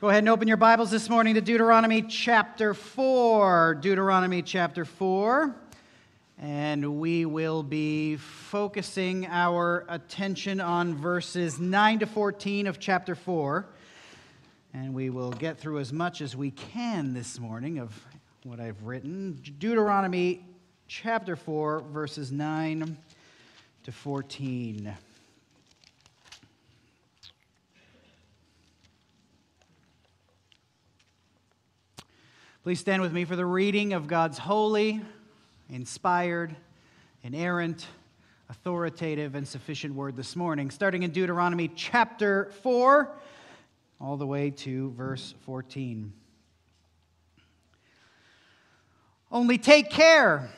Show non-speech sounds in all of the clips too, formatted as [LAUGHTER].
Go ahead and open your Bibles this morning to Deuteronomy chapter 4. Deuteronomy chapter 4. And we will be focusing our attention on verses 9 to 14 of chapter 4. And we will get through as much as we can this morning of what I've written. Deuteronomy chapter 4, verses 9 to 14. Please stand with me for the reading of God's holy, inspired, inerrant, authoritative, and sufficient word this morning, starting in Deuteronomy chapter 4, all the way to verse 14. Only take care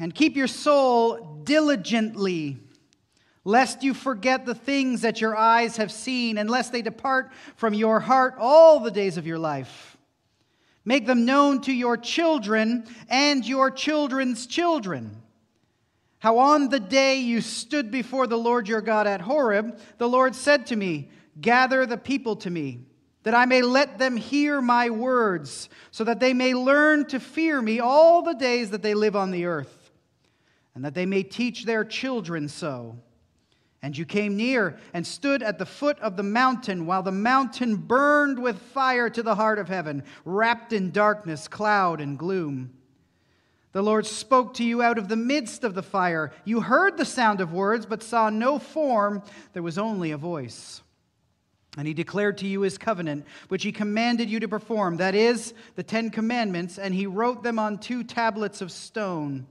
and keep your soul diligently, lest you forget the things that your eyes have seen, and lest they depart from your heart all the days of your life Make them known to your children and your children's children. How on the day you stood before the Lord your God at Horeb, the Lord said to me, Gather the people to me, that I may let them hear my words, so that they may learn to fear me all the days that they live on the earth, and that they may teach their children so and you came near and stood at the foot of the mountain while the mountain burned with fire to the heart of heaven, wrapped in darkness, cloud, and gloom. The Lord spoke to you out of the midst of the fire. You heard the sound of words, but saw no form. There was only a voice. And he declared to you his covenant, which he commanded you to perform that is, the Ten Commandments, and he wrote them on two tablets of stone.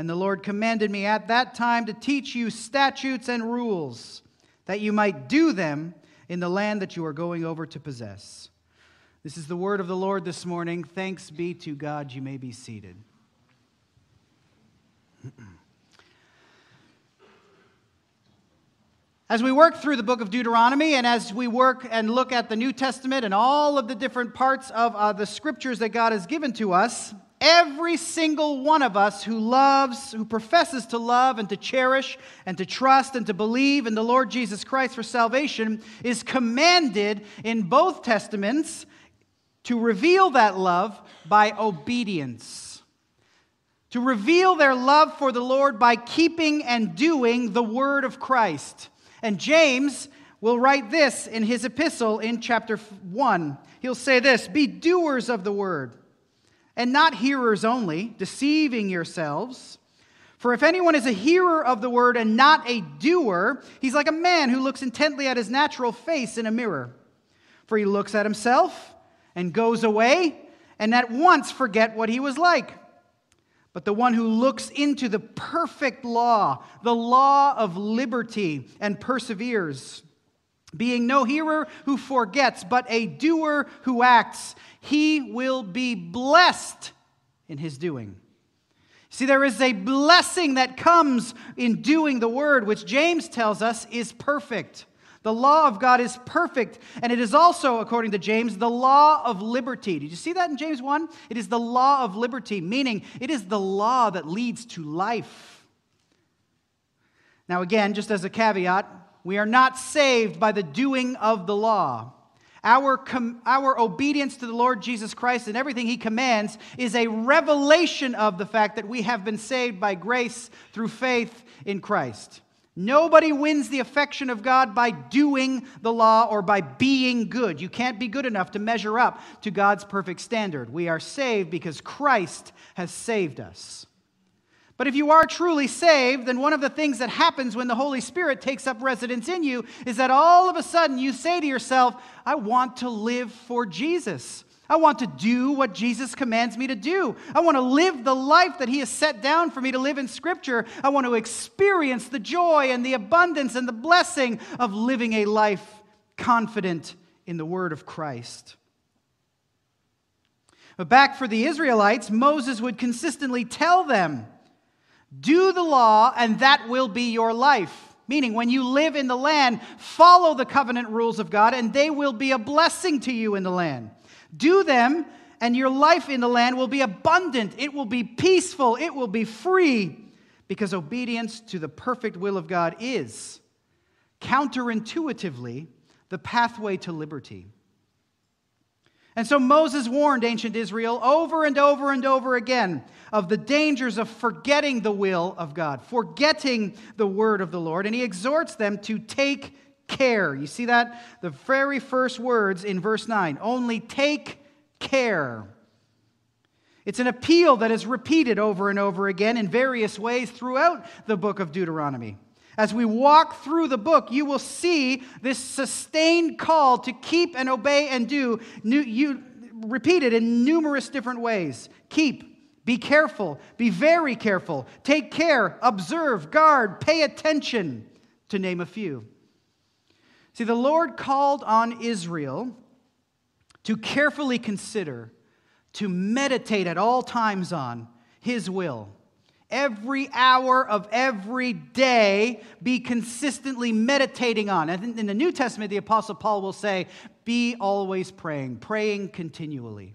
And the Lord commanded me at that time to teach you statutes and rules, that you might do them in the land that you are going over to possess. This is the word of the Lord this morning. Thanks be to God. You may be seated. [CLEARS THROAT] As we work through the book of Deuteronomy and as we work and look at the New Testament and all of the different parts of uh, the scriptures that God has given to us, Every single one of us who loves, who professes to love and to cherish and to trust and to believe in the Lord Jesus Christ for salvation is commanded in both testaments to reveal that love by obedience. To reveal their love for the Lord by keeping and doing the word of Christ. And James will write this in his epistle in chapter 1. He'll say this Be doers of the word and not hearers only, deceiving yourselves. For if anyone is a hearer of the word and not a doer, he's like a man who looks intently at his natural face in a mirror. For he looks at himself and goes away and at once forget what he was like. But the one who looks into the perfect law, the law of liberty, and perseveres, being no hearer who forgets, but a doer who acts, he will be blessed in his doing. See, there is a blessing that comes in doing the word, which James tells us is perfect. The law of God is perfect, and it is also, according to James, the law of liberty. Did you see that in James 1? It is the law of liberty, meaning it is the law that leads to life. Now, again, just as a caveat, we are not saved by the doing of the law. Our, com- our obedience to the Lord Jesus Christ and everything He commands is a revelation of the fact that we have been saved by grace through faith in Christ. Nobody wins the affection of God by doing the law or by being good. You can't be good enough to measure up to God's perfect standard. We are saved because Christ has saved us. But if you are truly saved, then one of the things that happens when the Holy Spirit takes up residence in you is that all of a sudden you say to yourself, I want to live for Jesus. I want to do what Jesus commands me to do. I want to live the life that He has set down for me to live in Scripture. I want to experience the joy and the abundance and the blessing of living a life confident in the Word of Christ. But back for the Israelites, Moses would consistently tell them, do the law, and that will be your life. Meaning, when you live in the land, follow the covenant rules of God, and they will be a blessing to you in the land. Do them, and your life in the land will be abundant. It will be peaceful. It will be free, because obedience to the perfect will of God is counterintuitively the pathway to liberty. And so Moses warned ancient Israel over and over and over again of the dangers of forgetting the will of God, forgetting the word of the Lord, and he exhorts them to take care. You see that? The very first words in verse 9 only take care. It's an appeal that is repeated over and over again in various ways throughout the book of Deuteronomy. As we walk through the book, you will see this sustained call to keep and obey and do, you, repeated in numerous different ways. Keep, be careful, be very careful, take care, observe, guard, pay attention, to name a few. See, the Lord called on Israel to carefully consider, to meditate at all times on His will every hour of every day be consistently meditating on. And in the New Testament, the Apostle Paul will say, be always praying, praying continually.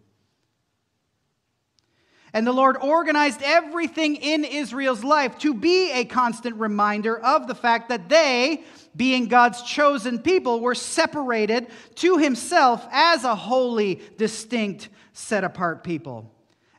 And the Lord organized everything in Israel's life to be a constant reminder of the fact that they, being God's chosen people, were separated to Himself as a holy, distinct, set apart people.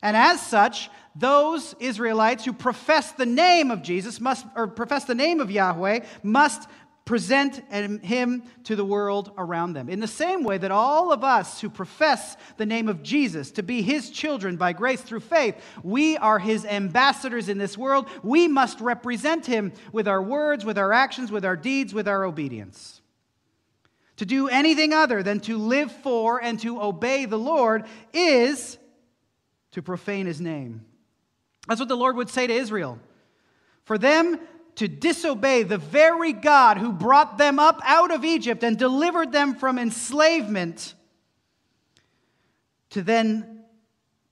And as such, those Israelites who profess the name of Jesus must, or profess the name of Yahweh, must present him to the world around them. In the same way that all of us who profess the name of Jesus to be his children by grace through faith, we are his ambassadors in this world. We must represent him with our words, with our actions, with our deeds, with our obedience. To do anything other than to live for and to obey the Lord is to profane his name. That's what the Lord would say to Israel. For them to disobey the very God who brought them up out of Egypt and delivered them from enslavement, to then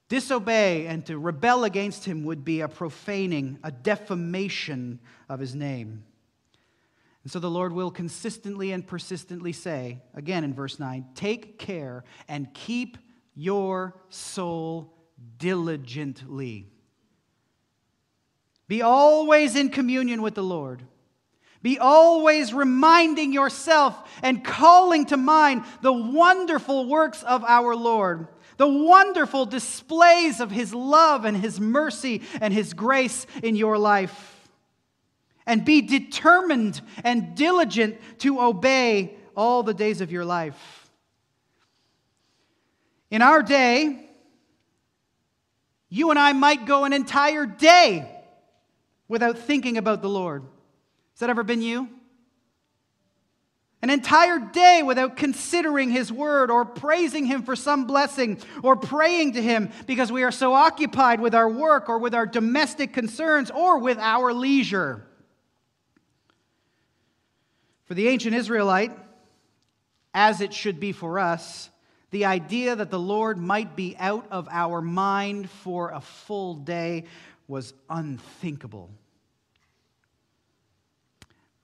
disobey and to rebel against him would be a profaning, a defamation of his name. And so the Lord will consistently and persistently say, again in verse 9, take care and keep your soul diligently. Be always in communion with the Lord. Be always reminding yourself and calling to mind the wonderful works of our Lord, the wonderful displays of His love and His mercy and His grace in your life. And be determined and diligent to obey all the days of your life. In our day, you and I might go an entire day without thinking about the Lord. Has that ever been you? An entire day without considering His word or praising Him for some blessing or praying to Him because we are so occupied with our work or with our domestic concerns or with our leisure. For the ancient Israelite, as it should be for us, the idea that the Lord might be out of our mind for a full day was unthinkable.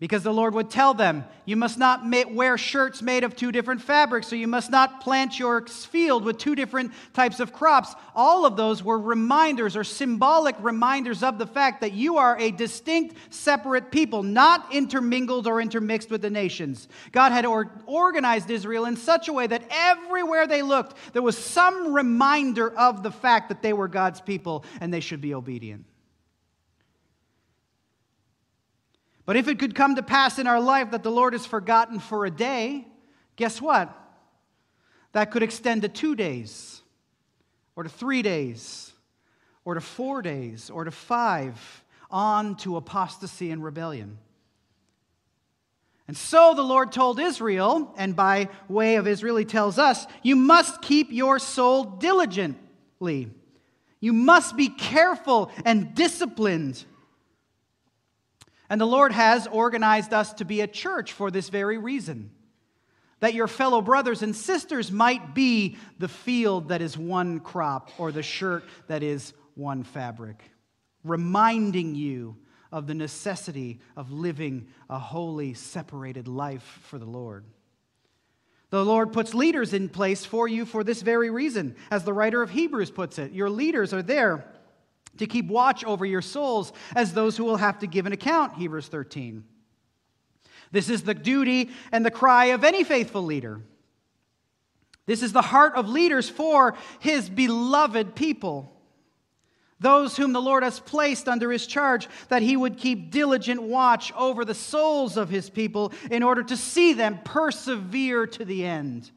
Because the Lord would tell them, You must not wear shirts made of two different fabrics, or you must not plant your field with two different types of crops. All of those were reminders or symbolic reminders of the fact that you are a distinct, separate people, not intermingled or intermixed with the nations. God had organized Israel in such a way that everywhere they looked, there was some reminder of the fact that they were God's people and they should be obedient. But if it could come to pass in our life that the Lord is forgotten for a day, guess what? That could extend to two days, or to three days, or to four days, or to five, on to apostasy and rebellion. And so the Lord told Israel, and by way of Israel, he tells us, you must keep your soul diligently. You must be careful and disciplined and the Lord has organized us to be a church for this very reason that your fellow brothers and sisters might be the field that is one crop or the shirt that is one fabric, reminding you of the necessity of living a holy, separated life for the Lord. The Lord puts leaders in place for you for this very reason. As the writer of Hebrews puts it, your leaders are there to keep watch over your souls as those who will have to give an account, Hebrews 13. This is the duty and the cry of any faithful leader. This is the heart of leaders for his beloved people. Those whom the Lord has placed under his charge, that he would keep diligent watch over the souls of his people in order to see them persevere to the end.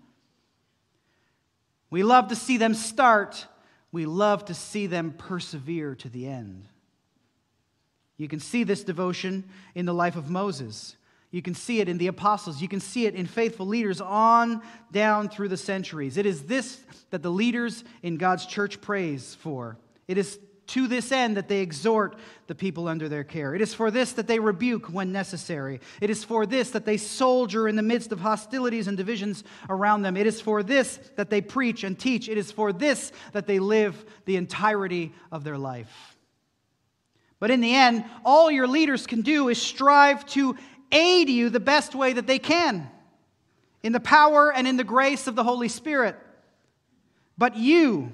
We love to see them start, we love to see them persevere to the end. You can see this devotion in the life of Moses. You can see it in the apostles. You can see it in faithful leaders on down through the centuries. It is this that the leaders in God's church praise for. It is to this end that they exhort the people under their care. It is for this that they rebuke when necessary. It is for this that they soldier in the midst of hostilities and divisions around them. It is for this that they preach and teach. It is for this that they live the entirety of their life. But in the end, all your leaders can do is strive to aid you the best way that they can in the power and in the grace of the Holy Spirit. But you,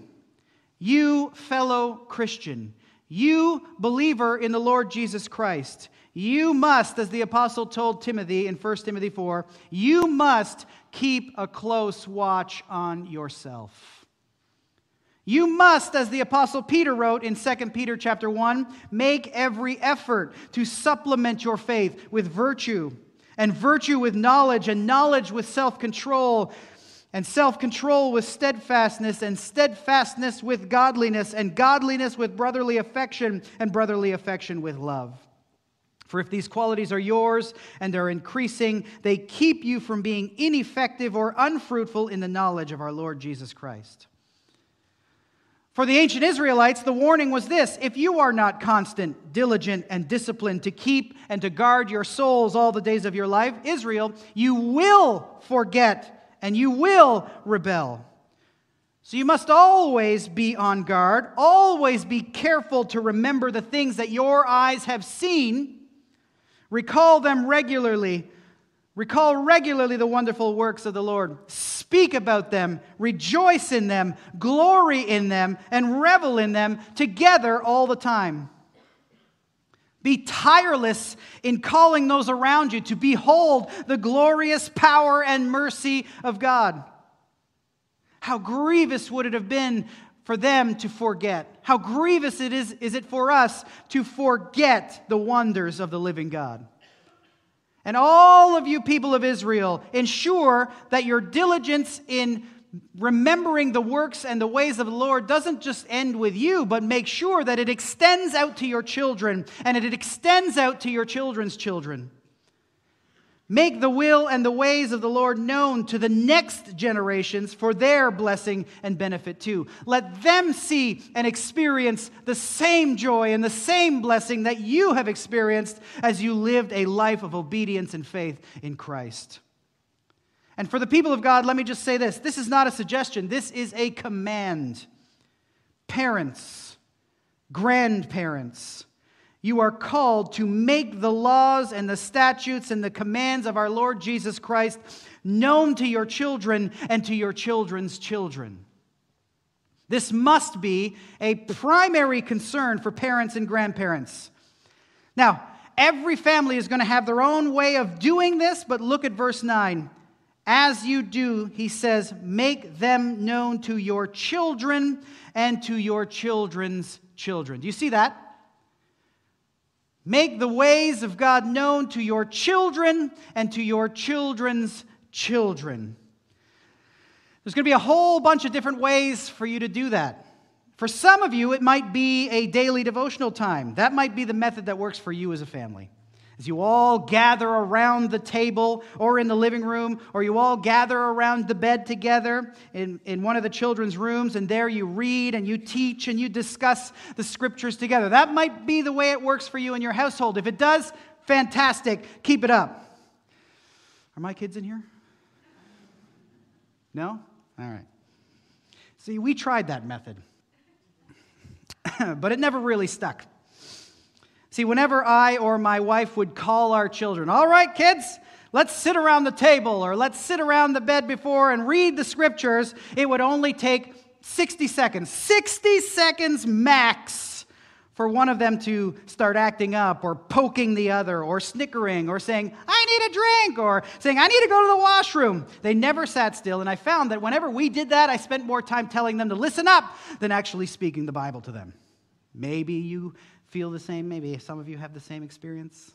you fellow Christian, you believer in the Lord Jesus Christ, you must, as the apostle told Timothy in 1 Timothy 4, you must keep a close watch on yourself. You must, as the apostle Peter wrote in 2 Peter chapter 1, make every effort to supplement your faith with virtue, and virtue with knowledge, and knowledge with self-control, and self-control with steadfastness, and steadfastness with godliness, and godliness with brotherly affection, and brotherly affection with love. For if these qualities are yours and are increasing, they keep you from being ineffective or unfruitful in the knowledge of our Lord Jesus Christ. For the ancient Israelites, the warning was this if you are not constant, diligent, and disciplined to keep and to guard your souls all the days of your life, Israel, you will forget and you will rebel. So you must always be on guard, always be careful to remember the things that your eyes have seen. Recall them regularly Recall regularly the wonderful works of the Lord. Speak about them, rejoice in them, glory in them, and revel in them together all the time. Be tireless in calling those around you to behold the glorious power and mercy of God. How grievous would it have been for them to forget? How grievous it is, is it for us to forget the wonders of the living God? And all of you people of Israel, ensure that your diligence in remembering the works and the ways of the Lord doesn't just end with you, but make sure that it extends out to your children and it extends out to your children's children. Make the will and the ways of the Lord known to the next generations for their blessing and benefit too. Let them see and experience the same joy and the same blessing that you have experienced as you lived a life of obedience and faith in Christ. And for the people of God, let me just say this this is not a suggestion, this is a command. Parents, grandparents, you are called to make the laws and the statutes and the commands of our Lord Jesus Christ known to your children and to your children's children. This must be a primary concern for parents and grandparents. Now, every family is going to have their own way of doing this, but look at verse 9. As you do, he says, make them known to your children and to your children's children. Do you see that? Make the ways of God known to your children and to your children's children. There's going to be a whole bunch of different ways for you to do that. For some of you, it might be a daily devotional time. That might be the method that works for you as a family as you all gather around the table or in the living room, or you all gather around the bed together in, in one of the children's rooms, and there you read and you teach and you discuss the scriptures together. That might be the way it works for you in your household. If it does, fantastic. Keep it up. Are my kids in here? No? All right. See, we tried that method, [LAUGHS] but it never really stuck. See, whenever I or my wife would call our children, all right, kids, let's sit around the table or let's sit around the bed before and read the scriptures, it would only take 60 seconds. 60 seconds max for one of them to start acting up or poking the other or snickering or saying, I need a drink or saying, I need to go to the washroom. They never sat still. And I found that whenever we did that, I spent more time telling them to listen up than actually speaking the Bible to them. Maybe you feel the same. Maybe some of you have the same experience.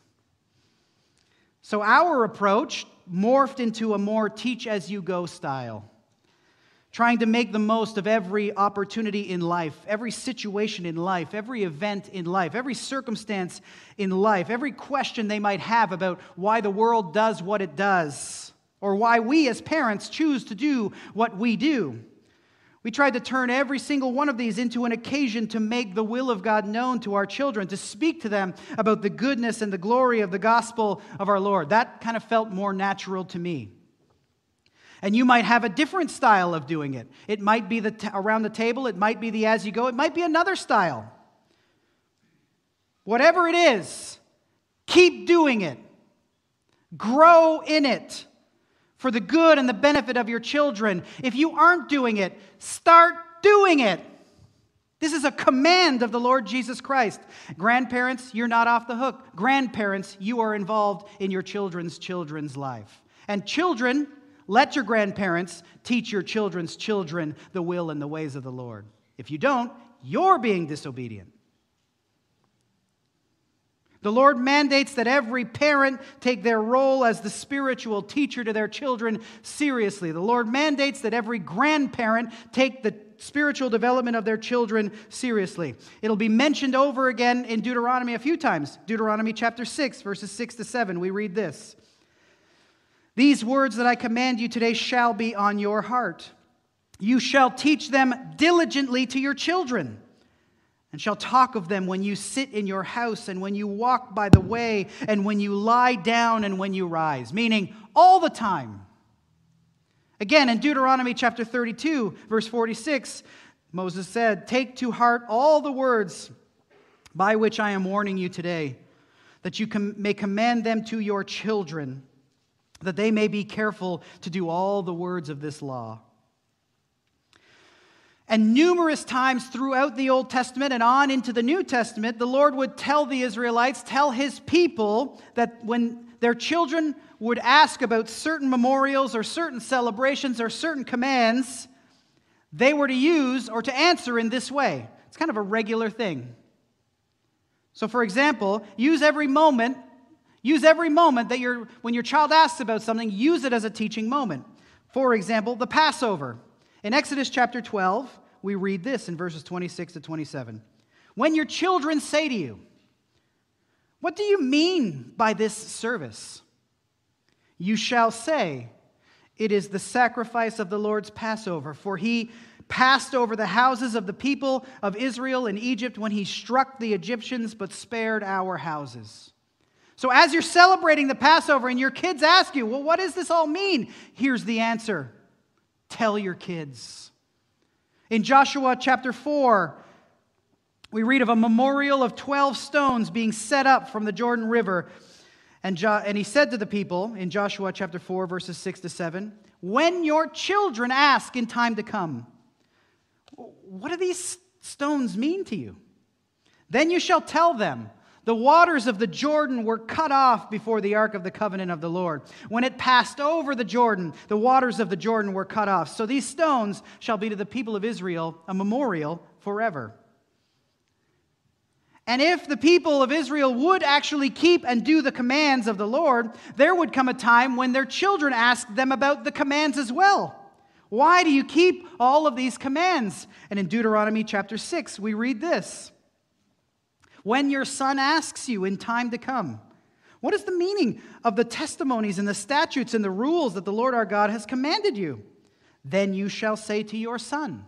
So our approach morphed into a more teach as you go style trying to make the most of every opportunity in life, every situation in life, every event in life, every circumstance in life, every question they might have about why the world does what it does, or why we as parents choose to do what we do. We tried to turn every single one of these into an occasion to make the will of God known to our children, to speak to them about the goodness and the glory of the gospel of our Lord. That kind of felt more natural to me. And you might have a different style of doing it. It might be the t- around the table, it might be the as you go, it might be another style. Whatever it is, keep doing it. Grow in it for the good and the benefit of your children. If you aren't doing it, start doing it. This is a command of the Lord Jesus Christ. Grandparents, you're not off the hook. Grandparents, you are involved in your children's children's life. And children, let your grandparents teach your children's children the will and the ways of the Lord. If you don't, you're being disobedient. The Lord mandates that every parent take their role as the spiritual teacher to their children seriously. The Lord mandates that every grandparent take the spiritual development of their children seriously. It'll be mentioned over again in Deuteronomy a few times. Deuteronomy chapter 6, verses 6 to 7. We read this these words that I command you today shall be on your heart. You shall teach them diligently to your children, and shall talk of them when you sit in your house, and when you walk by the way, and when you lie down, and when you rise, meaning all the time. Again, in Deuteronomy chapter 32, verse 46, Moses said, Take to heart all the words by which I am warning you today, that you may command them to your children that they may be careful to do all the words of this law. And numerous times throughout the Old Testament and on into the New Testament, the Lord would tell the Israelites, tell his people, that when their children would ask about certain memorials or certain celebrations or certain commands, they were to use or to answer in this way. It's kind of a regular thing. So, for example, use every moment Use every moment that you're, when your child asks about something, use it as a teaching moment. For example, the Passover. In Exodus chapter 12, we read this in verses 26 to 27. When your children say to you, What do you mean by this service? You shall say, It is the sacrifice of the Lord's Passover, for he passed over the houses of the people of Israel in Egypt when he struck the Egyptians but spared our houses. So, as you're celebrating the Passover and your kids ask you, well, what does this all mean? Here's the answer tell your kids. In Joshua chapter 4, we read of a memorial of 12 stones being set up from the Jordan River. And, jo- and he said to the people in Joshua chapter 4, verses 6 to 7, When your children ask in time to come, What do these stones mean to you? Then you shall tell them, the waters of the Jordan were cut off before the ark of the covenant of the Lord. When it passed over the Jordan, the waters of the Jordan were cut off. So these stones shall be to the people of Israel a memorial forever. And if the people of Israel would actually keep and do the commands of the Lord, there would come a time when their children asked them about the commands as well. Why do you keep all of these commands? And in Deuteronomy chapter 6, we read this when your son asks you in time to come, What is the meaning of the testimonies and the statutes and the rules that the Lord our God has commanded you? Then you shall say to your son,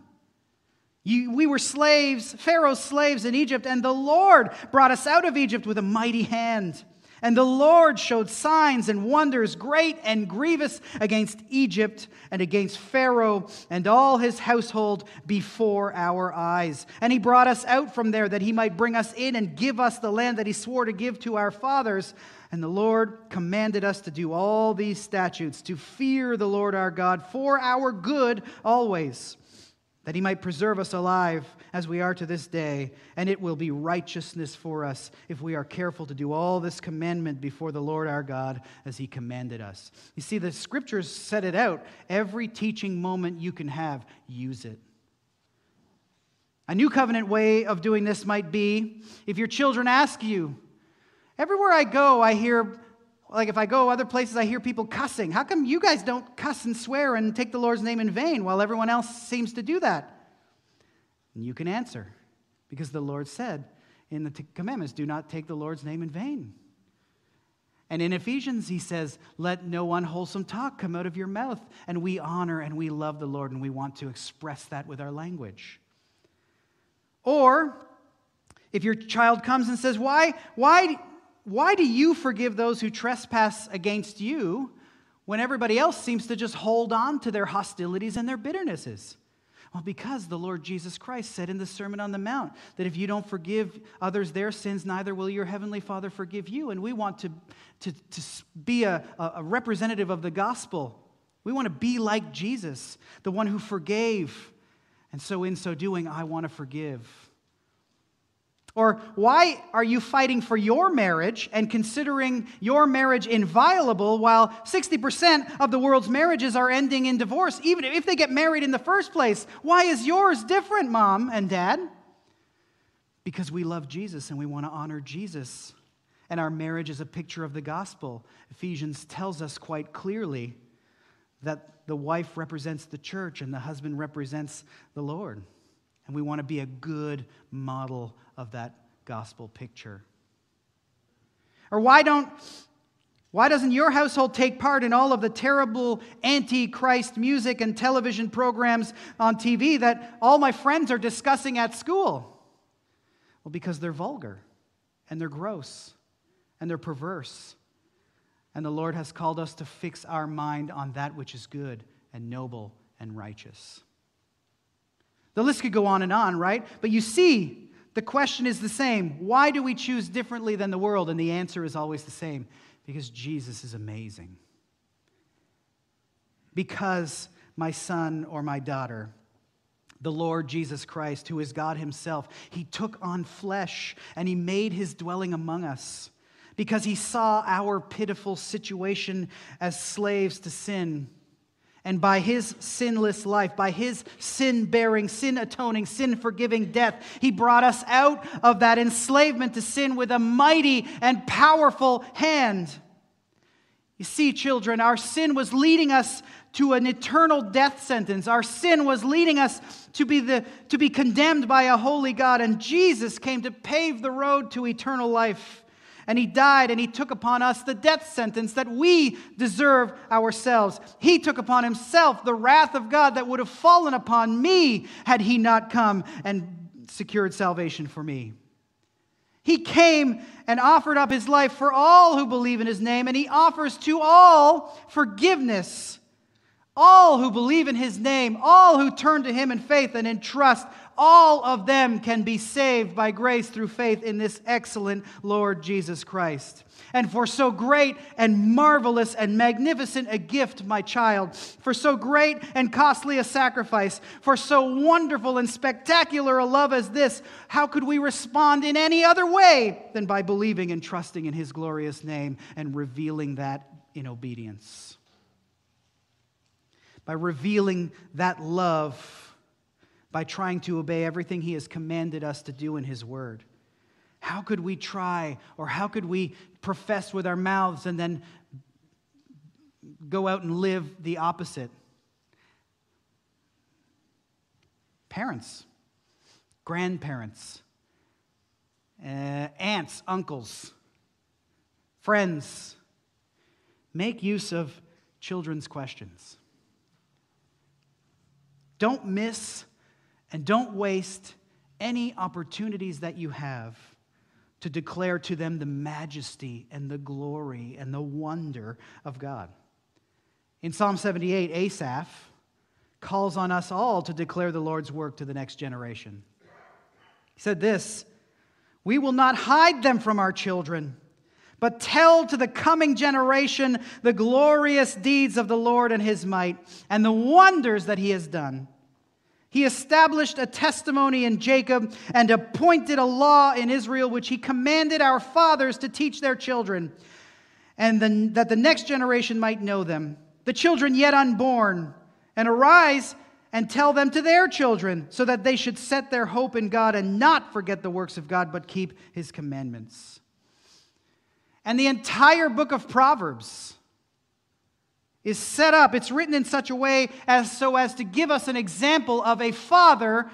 you, we were slaves, Pharaoh's slaves in Egypt, and the Lord brought us out of Egypt with a mighty hand. And the Lord showed signs and wonders great and grievous against Egypt and against Pharaoh and all his household before our eyes. And he brought us out from there that he might bring us in and give us the land that he swore to give to our fathers. And the Lord commanded us to do all these statutes, to fear the Lord our God for our good always that he might preserve us alive as we are to this day, and it will be righteousness for us if we are careful to do all this commandment before the Lord our God as he commanded us. You see, the scriptures set it out. Every teaching moment you can have, use it. A new covenant way of doing this might be if your children ask you, Everywhere I go, I hear like if I go other places, I hear people cussing. How come you guys don't cuss and swear and take the Lord's name in vain while everyone else seems to do that? And you can answer because the Lord said in the commandments, do not take the Lord's name in vain. And in Ephesians, he says, Let no unwholesome talk come out of your mouth. And we honor and we love the Lord, and we want to express that with our language. Or if your child comes and says, Why, why, why do you forgive those who trespass against you when everybody else seems to just hold on to their hostilities and their bitternesses? Well, because the Lord Jesus Christ said in the Sermon on the Mount that if you don't forgive others their sins, neither will your Heavenly Father forgive you. And we want to, to, to be a, a representative of the gospel. We want to be like Jesus, the one who forgave. And so, in so doing, I want to forgive. Or why are you fighting for your marriage and considering your marriage inviolable while 60% of the world's marriages are ending in divorce, even if they get married in the first place? Why is yours different, mom and dad? Because we love Jesus and we want to honor Jesus. And our marriage is a picture of the gospel. Ephesians tells us quite clearly that the wife represents the church and the husband represents the Lord. And we want to be a good model of that gospel picture. Or why don't why doesn't your household take part in all of the terrible anti-Christ music and television programs on TV that all my friends are discussing at school? Well, because they're vulgar and they're gross and they're perverse. And the Lord has called us to fix our mind on that which is good and noble and righteous. The list could go on and on, right? But you see, the question is the same. Why do we choose differently than the world? And the answer is always the same because Jesus is amazing. Because my son or my daughter, the Lord Jesus Christ, who is God Himself, He took on flesh and He made His dwelling among us because He saw our pitiful situation as slaves to sin and by his sinless life, by his sin bearing, sin atoning, sin forgiving death, he brought us out of that enslavement to sin with a mighty and powerful hand. You see, children, our sin was leading us to an eternal death sentence. Our sin was leading us to be, the, to be condemned by a holy God, and Jesus came to pave the road to eternal life and he died and he took upon us the death sentence that we deserve ourselves. He took upon himself the wrath of God that would have fallen upon me had he not come and secured salvation for me. He came and offered up his life for all who believe in his name, and he offers to all forgiveness. All who believe in his name, all who turn to him in faith and in trust, all of them can be saved by grace through faith in this excellent Lord Jesus Christ. And for so great and marvelous and magnificent a gift, my child, for so great and costly a sacrifice, for so wonderful and spectacular a love as this, how could we respond in any other way than by believing and trusting in his glorious name and revealing that in obedience? By revealing that love by trying to obey everything He has commanded us to do in His Word? How could we try or how could we profess with our mouths and then go out and live the opposite? Parents, grandparents, uh, aunts, uncles, friends, make use of children's questions. Don't miss and don't waste any opportunities that you have to declare to them the majesty and the glory and the wonder of God. In Psalm 78, Asaph calls on us all to declare the Lord's work to the next generation. He said this We will not hide them from our children, but tell to the coming generation the glorious deeds of the Lord and his might and the wonders that he has done. He established a testimony in Jacob and appointed a law in Israel, which he commanded our fathers to teach their children, and the, that the next generation might know them, the children yet unborn, and arise and tell them to their children, so that they should set their hope in God and not forget the works of God, but keep his commandments. And the entire book of Proverbs is set up, it's written in such a way as so as to give us an example of a father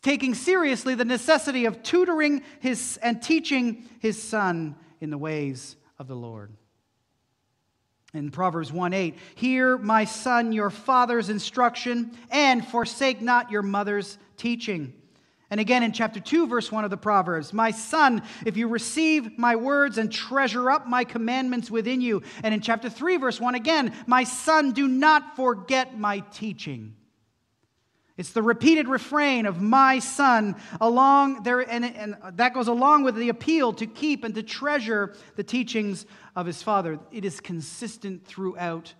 taking seriously the necessity of tutoring his and teaching his son in the ways of the Lord. In Proverbs 1 8, hear, my son, your father's instruction, and forsake not your mother's teaching. And again in chapter 2, verse 1 of the Proverbs My son, if you receive my words and treasure up my commandments within you. And in chapter 3, verse 1 again, My son, do not forget my teaching. It's the repeated refrain of my son along there, and, and that goes along with the appeal to keep and to treasure the teachings of his father. It is consistent throughout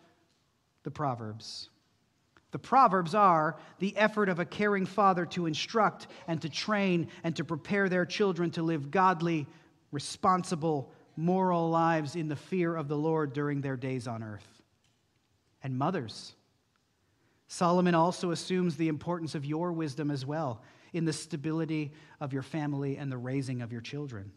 the Proverbs. The Proverbs are the effort of a caring father to instruct and to train and to prepare their children to live godly, responsible, moral lives in the fear of the Lord during their days on earth. And mothers. Solomon also assumes the importance of your wisdom as well in the stability of your family and the raising of your children.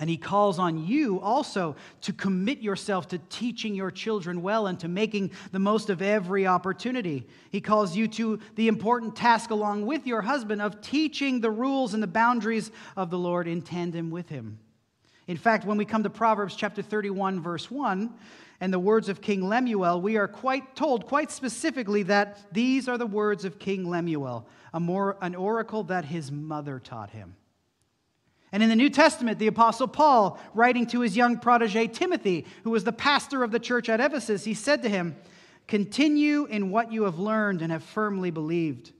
And he calls on you also to commit yourself to teaching your children well and to making the most of every opportunity. He calls you to the important task, along with your husband, of teaching the rules and the boundaries of the Lord in tandem with him. In fact, when we come to Proverbs chapter 31, verse 1, and the words of King Lemuel, we are quite told quite specifically that these are the words of King Lemuel, a more, an oracle that his mother taught him. And in the New Testament, the Apostle Paul, writing to his young protege Timothy, who was the pastor of the church at Ephesus, he said to him, Continue in what you have learned and have firmly believed,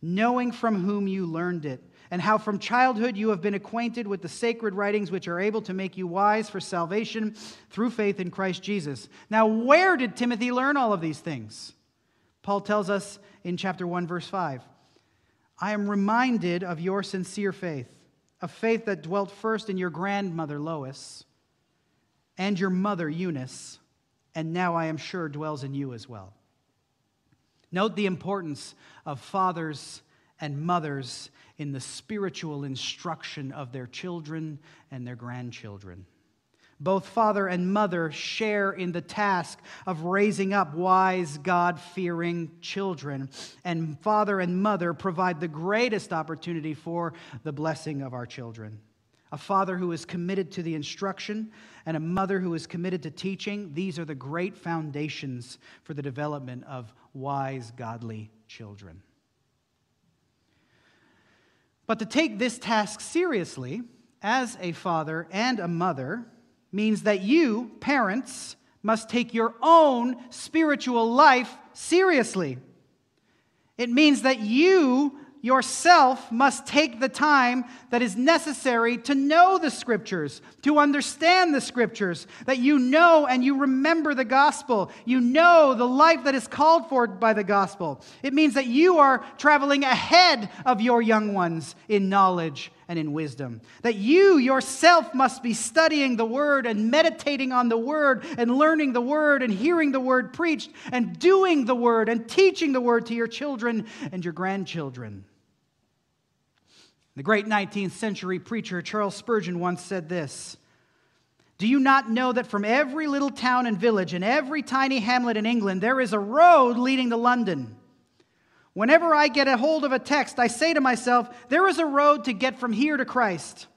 knowing from whom you learned it, and how from childhood you have been acquainted with the sacred writings which are able to make you wise for salvation through faith in Christ Jesus. Now, where did Timothy learn all of these things? Paul tells us in chapter 1, verse 5 I am reminded of your sincere faith a faith that dwelt first in your grandmother Lois and your mother Eunice, and now I am sure dwells in you as well. Note the importance of fathers and mothers in the spiritual instruction of their children and their grandchildren. Both father and mother share in the task of raising up wise, God fearing children. And father and mother provide the greatest opportunity for the blessing of our children. A father who is committed to the instruction and a mother who is committed to teaching, these are the great foundations for the development of wise, godly children. But to take this task seriously, as a father and a mother, means that you, parents, must take your own spiritual life seriously. It means that you yourself must take the time that is necessary to know the scriptures, to understand the scriptures, that you know and you remember the gospel. You know the life that is called for by the gospel. It means that you are traveling ahead of your young ones in knowledge and in wisdom. That you yourself must be studying the word and meditating on the word and learning the word and hearing the word preached and doing the word and teaching the word to your children and your grandchildren. The great 19th century preacher Charles Spurgeon once said this Do you not know that from every little town and village and every tiny hamlet in England there is a road leading to London? Whenever I get a hold of a text, I say to myself, there is a road to get from here to Christ.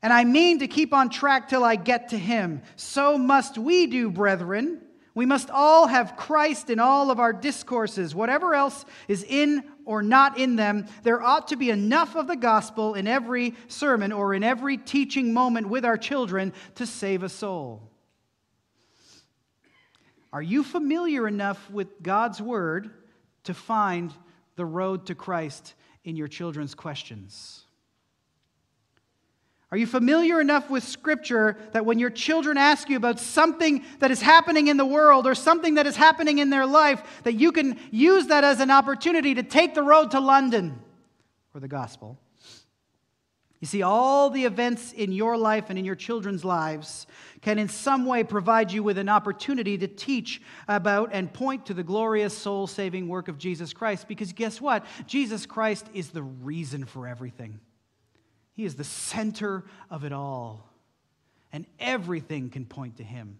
And I mean to keep on track till I get to him. So must we do, brethren. We must all have Christ in all of our discourses. Whatever else is in or not in them, there ought to be enough of the gospel in every sermon or in every teaching moment with our children to save a soul. Are you familiar enough with God's word to find the road to Christ in your children's questions? Are you familiar enough with Scripture that when your children ask you about something that is happening in the world or something that is happening in their life, that you can use that as an opportunity to take the road to London or the gospel? You see, all the events in your life and in your children's lives can in some way provide you with an opportunity to teach about and point to the glorious soul saving work of Jesus Christ. Because guess what? Jesus Christ is the reason for everything, He is the center of it all. And everything can point to Him.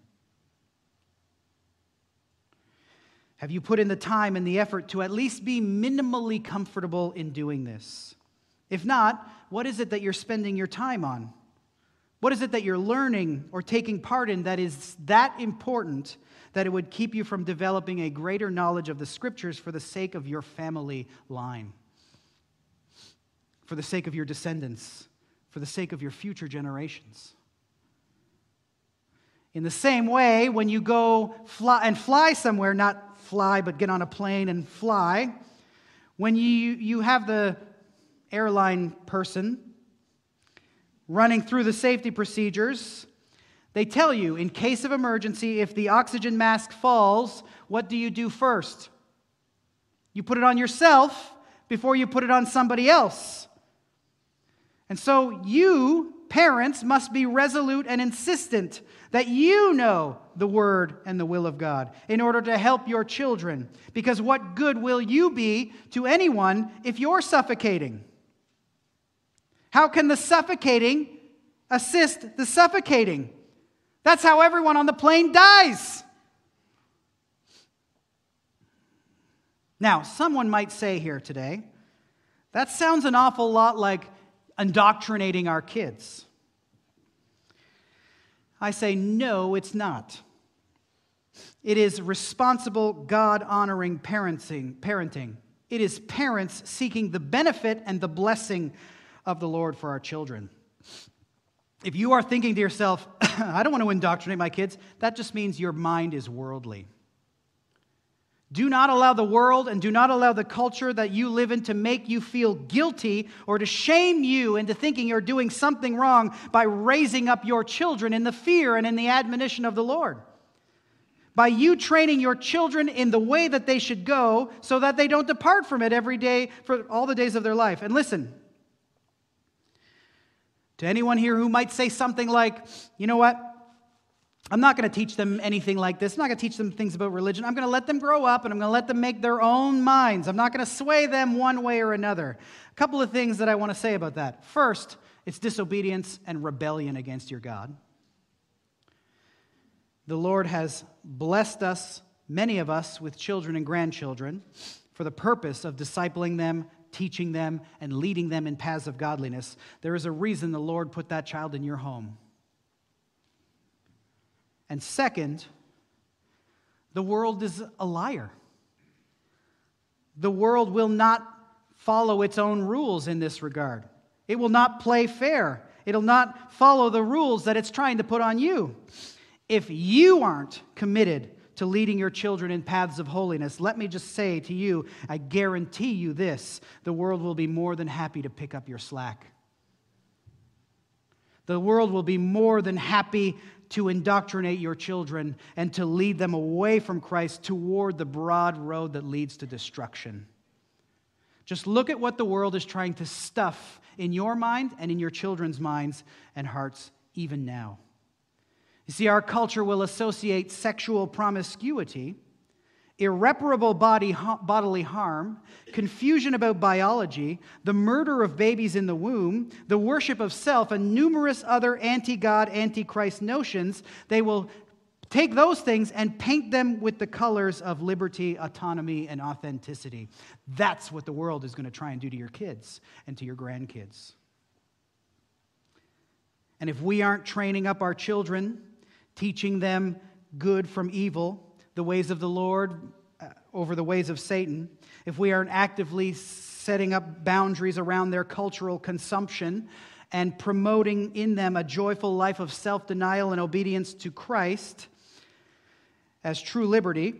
Have you put in the time and the effort to at least be minimally comfortable in doing this? If not, what is it that you're spending your time on? What is it that you're learning or taking part in that is that important that it would keep you from developing a greater knowledge of the scriptures for the sake of your family line, for the sake of your descendants, for the sake of your future generations? In the same way, when you go fly and fly somewhere, not fly, but get on a plane and fly, when you, you have the airline person running through the safety procedures. They tell you, in case of emergency, if the oxygen mask falls, what do you do first? You put it on yourself before you put it on somebody else. And so you, parents, must be resolute and insistent that you know the word and the will of God in order to help your children. Because what good will you be to anyone if you're suffocating? How can the suffocating assist the suffocating? That's how everyone on the plane dies. Now, someone might say here today, that sounds an awful lot like indoctrinating our kids. I say, no, it's not. It is responsible, God honoring parenting, parenting. It is parents seeking the benefit and the blessing of the Lord for our children. If you are thinking to yourself, [COUGHS] I don't want to indoctrinate my kids, that just means your mind is worldly. Do not allow the world and do not allow the culture that you live in to make you feel guilty or to shame you into thinking you're doing something wrong by raising up your children in the fear and in the admonition of the Lord. By you training your children in the way that they should go so that they don't depart from it every day for all the days of their life. And listen, to anyone here who might say something like, you know what? I'm not going to teach them anything like this. I'm not going to teach them things about religion. I'm going to let them grow up and I'm going to let them make their own minds. I'm not going to sway them one way or another. A couple of things that I want to say about that. First, it's disobedience and rebellion against your God. The Lord has blessed us, many of us, with children and grandchildren for the purpose of discipling them, teaching them, and leading them in paths of godliness, there is a reason the Lord put that child in your home. And second, the world is a liar. The world will not follow its own rules in this regard. It will not play fair. It'll not follow the rules that it's trying to put on you. If you aren't committed to leading your children in paths of holiness, let me just say to you, I guarantee you this the world will be more than happy to pick up your slack. The world will be more than happy to indoctrinate your children and to lead them away from Christ toward the broad road that leads to destruction. Just look at what the world is trying to stuff in your mind and in your children's minds and hearts even now. You see, our culture will associate sexual promiscuity, irreparable body, bodily harm, confusion about biology, the murder of babies in the womb, the worship of self, and numerous other anti God, anti Christ notions. They will take those things and paint them with the colors of liberty, autonomy, and authenticity. That's what the world is going to try and do to your kids and to your grandkids. And if we aren't training up our children, teaching them good from evil, the ways of the Lord uh, over the ways of Satan, if we aren't actively setting up boundaries around their cultural consumption and promoting in them a joyful life of self denial and obedience to Christ as true liberty,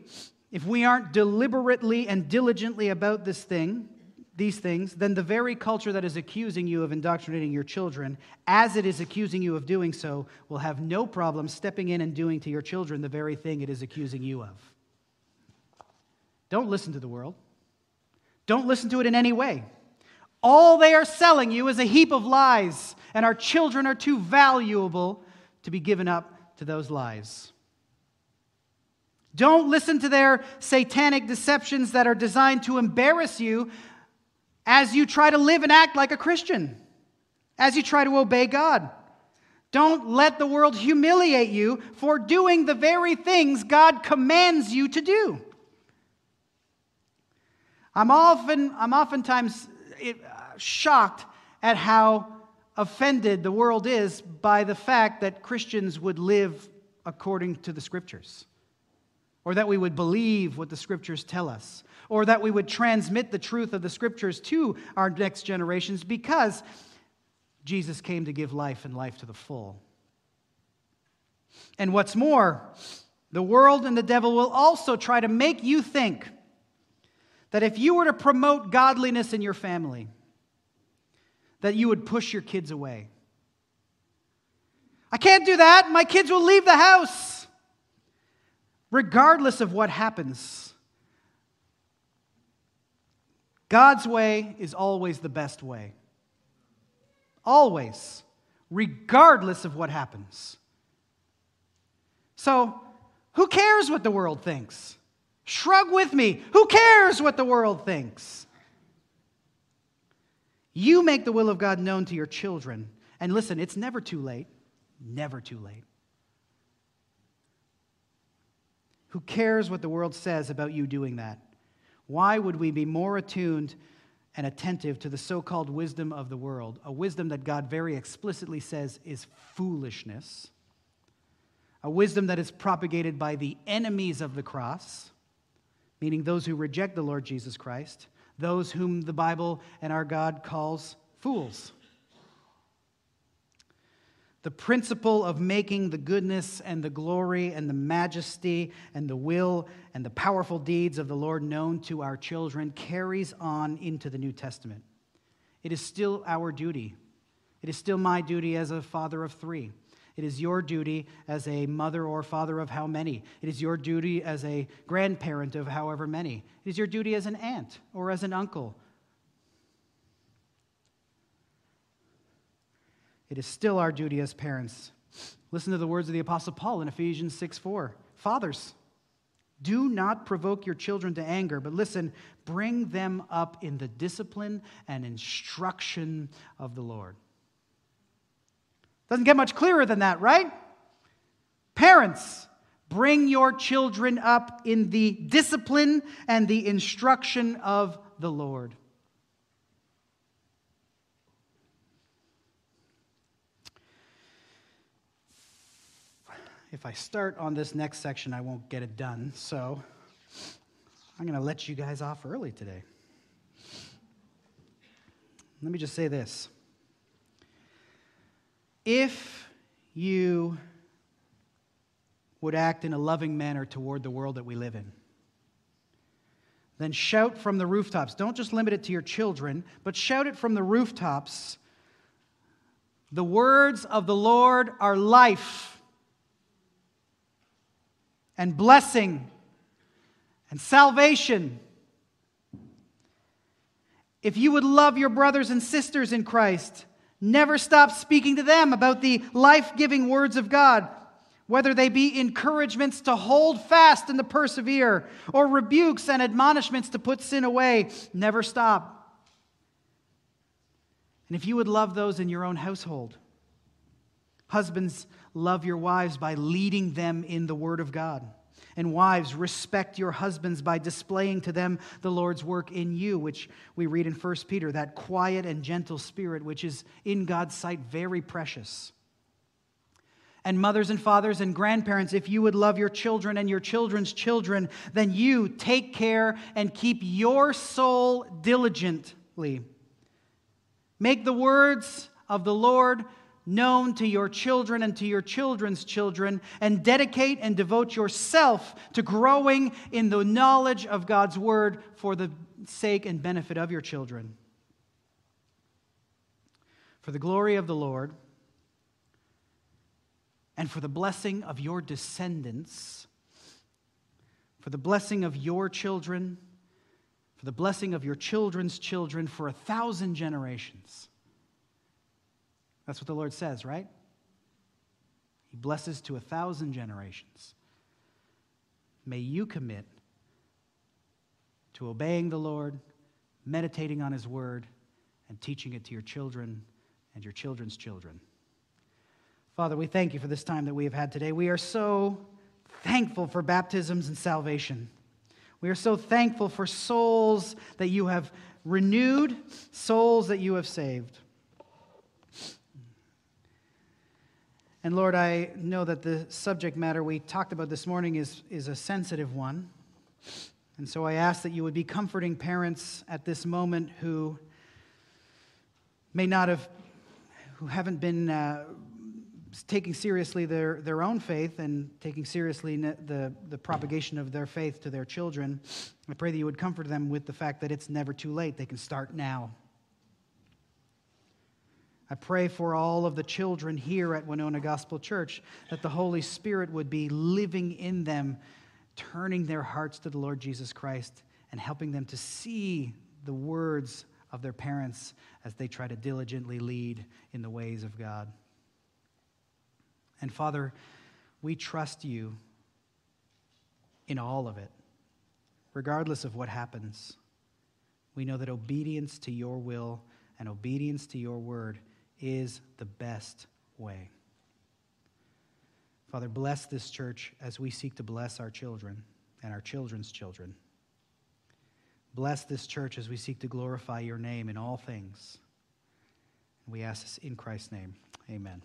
if we aren't deliberately and diligently about this thing, these things, then the very culture that is accusing you of indoctrinating your children, as it is accusing you of doing so, will have no problem stepping in and doing to your children the very thing it is accusing you of. Don't listen to the world. Don't listen to it in any way. All they are selling you is a heap of lies, and our children are too valuable to be given up to those lies. Don't listen to their satanic deceptions that are designed to embarrass you as you try to live and act like a Christian, as you try to obey God. Don't let the world humiliate you for doing the very things God commands you to do. I'm often, I'm oftentimes eh, shocked at how offended the world is by the fact that Christians would live according to the scriptures, or that we would believe what the scriptures tell us, or that we would transmit the truth of the scriptures to our next generations because Jesus came to give life and life to the full. And what's more, the world and the devil will also try to make you think that if you were to promote godliness in your family, that you would push your kids away. I can't do that. My kids will leave the house. Regardless of what happens, God's way is always the best way. Always, regardless of what happens. So, who cares what the world thinks? Shrug with me. Who cares what the world thinks? You make the will of God known to your children. And listen, it's never too late. Never too late. Who cares what the world says about you doing that? Why would we be more attuned and attentive to the so called wisdom of the world? A wisdom that God very explicitly says is foolishness. A wisdom that is propagated by the enemies of the cross, meaning those who reject the Lord Jesus Christ those whom the Bible and our God calls fools. The principle of making the goodness and the glory and the majesty and the will and the powerful deeds of the Lord known to our children carries on into the New Testament. It is still our duty. It is still my duty as a father of three it is your duty as a mother or father of how many. It is your duty as a grandparent of however many. It is your duty as an aunt or as an uncle. It is still our duty as parents. Listen to the words of the Apostle Paul in Ephesians 6 4. Fathers, do not provoke your children to anger, but listen, bring them up in the discipline and instruction of the Lord. Doesn't get much clearer than that, right? Parents, bring your children up in the discipline and the instruction of the Lord. If I start on this next section, I won't get it done. So I'm going to let you guys off early today. Let me just say this. If you would act in a loving manner toward the world that we live in, then shout from the rooftops. Don't just limit it to your children, but shout it from the rooftops. The words of the Lord are life and blessing and salvation. If you would love your brothers and sisters in Christ, Never stop speaking to them about the life giving words of God, whether they be encouragements to hold fast and to persevere, or rebukes and admonishments to put sin away. Never stop. And if you would love those in your own household, husbands, love your wives by leading them in the Word of God. And wives, respect your husbands by displaying to them the Lord's work in you, which we read in 1 Peter, that quiet and gentle spirit, which is in God's sight very precious. And mothers and fathers and grandparents, if you would love your children and your children's children, then you take care and keep your soul diligently. Make the words of the Lord known to your children and to your children's children, and dedicate and devote yourself to growing in the knowledge of God's word for the sake and benefit of your children. For the glory of the Lord and for the blessing of your descendants, for the blessing of your children, for the blessing of your children's children for a thousand generations. That's what the Lord says, right? He blesses to a thousand generations. May you commit to obeying the Lord, meditating on His word, and teaching it to your children and your children's children. Father, we thank you for this time that we have had today. We are so thankful for baptisms and salvation. We are so thankful for souls that you have renewed, souls that you have saved. And Lord, I know that the subject matter we talked about this morning is, is a sensitive one. And so I ask that you would be comforting parents at this moment who may not have, who haven't been uh, taking seriously their, their own faith and taking seriously the, the propagation of their faith to their children, I pray that you would comfort them with the fact that it's never too late. They can start now. I pray for all of the children here at Winona Gospel Church that the Holy Spirit would be living in them, turning their hearts to the Lord Jesus Christ and helping them to see the words of their parents as they try to diligently lead in the ways of God. And Father, we trust you in all of it, regardless of what happens. We know that obedience to your will and obedience to your word is the best way. Father, bless this church as we seek to bless our children and our children's children. Bless this church as we seek to glorify your name in all things. We ask this in Christ's name. Amen.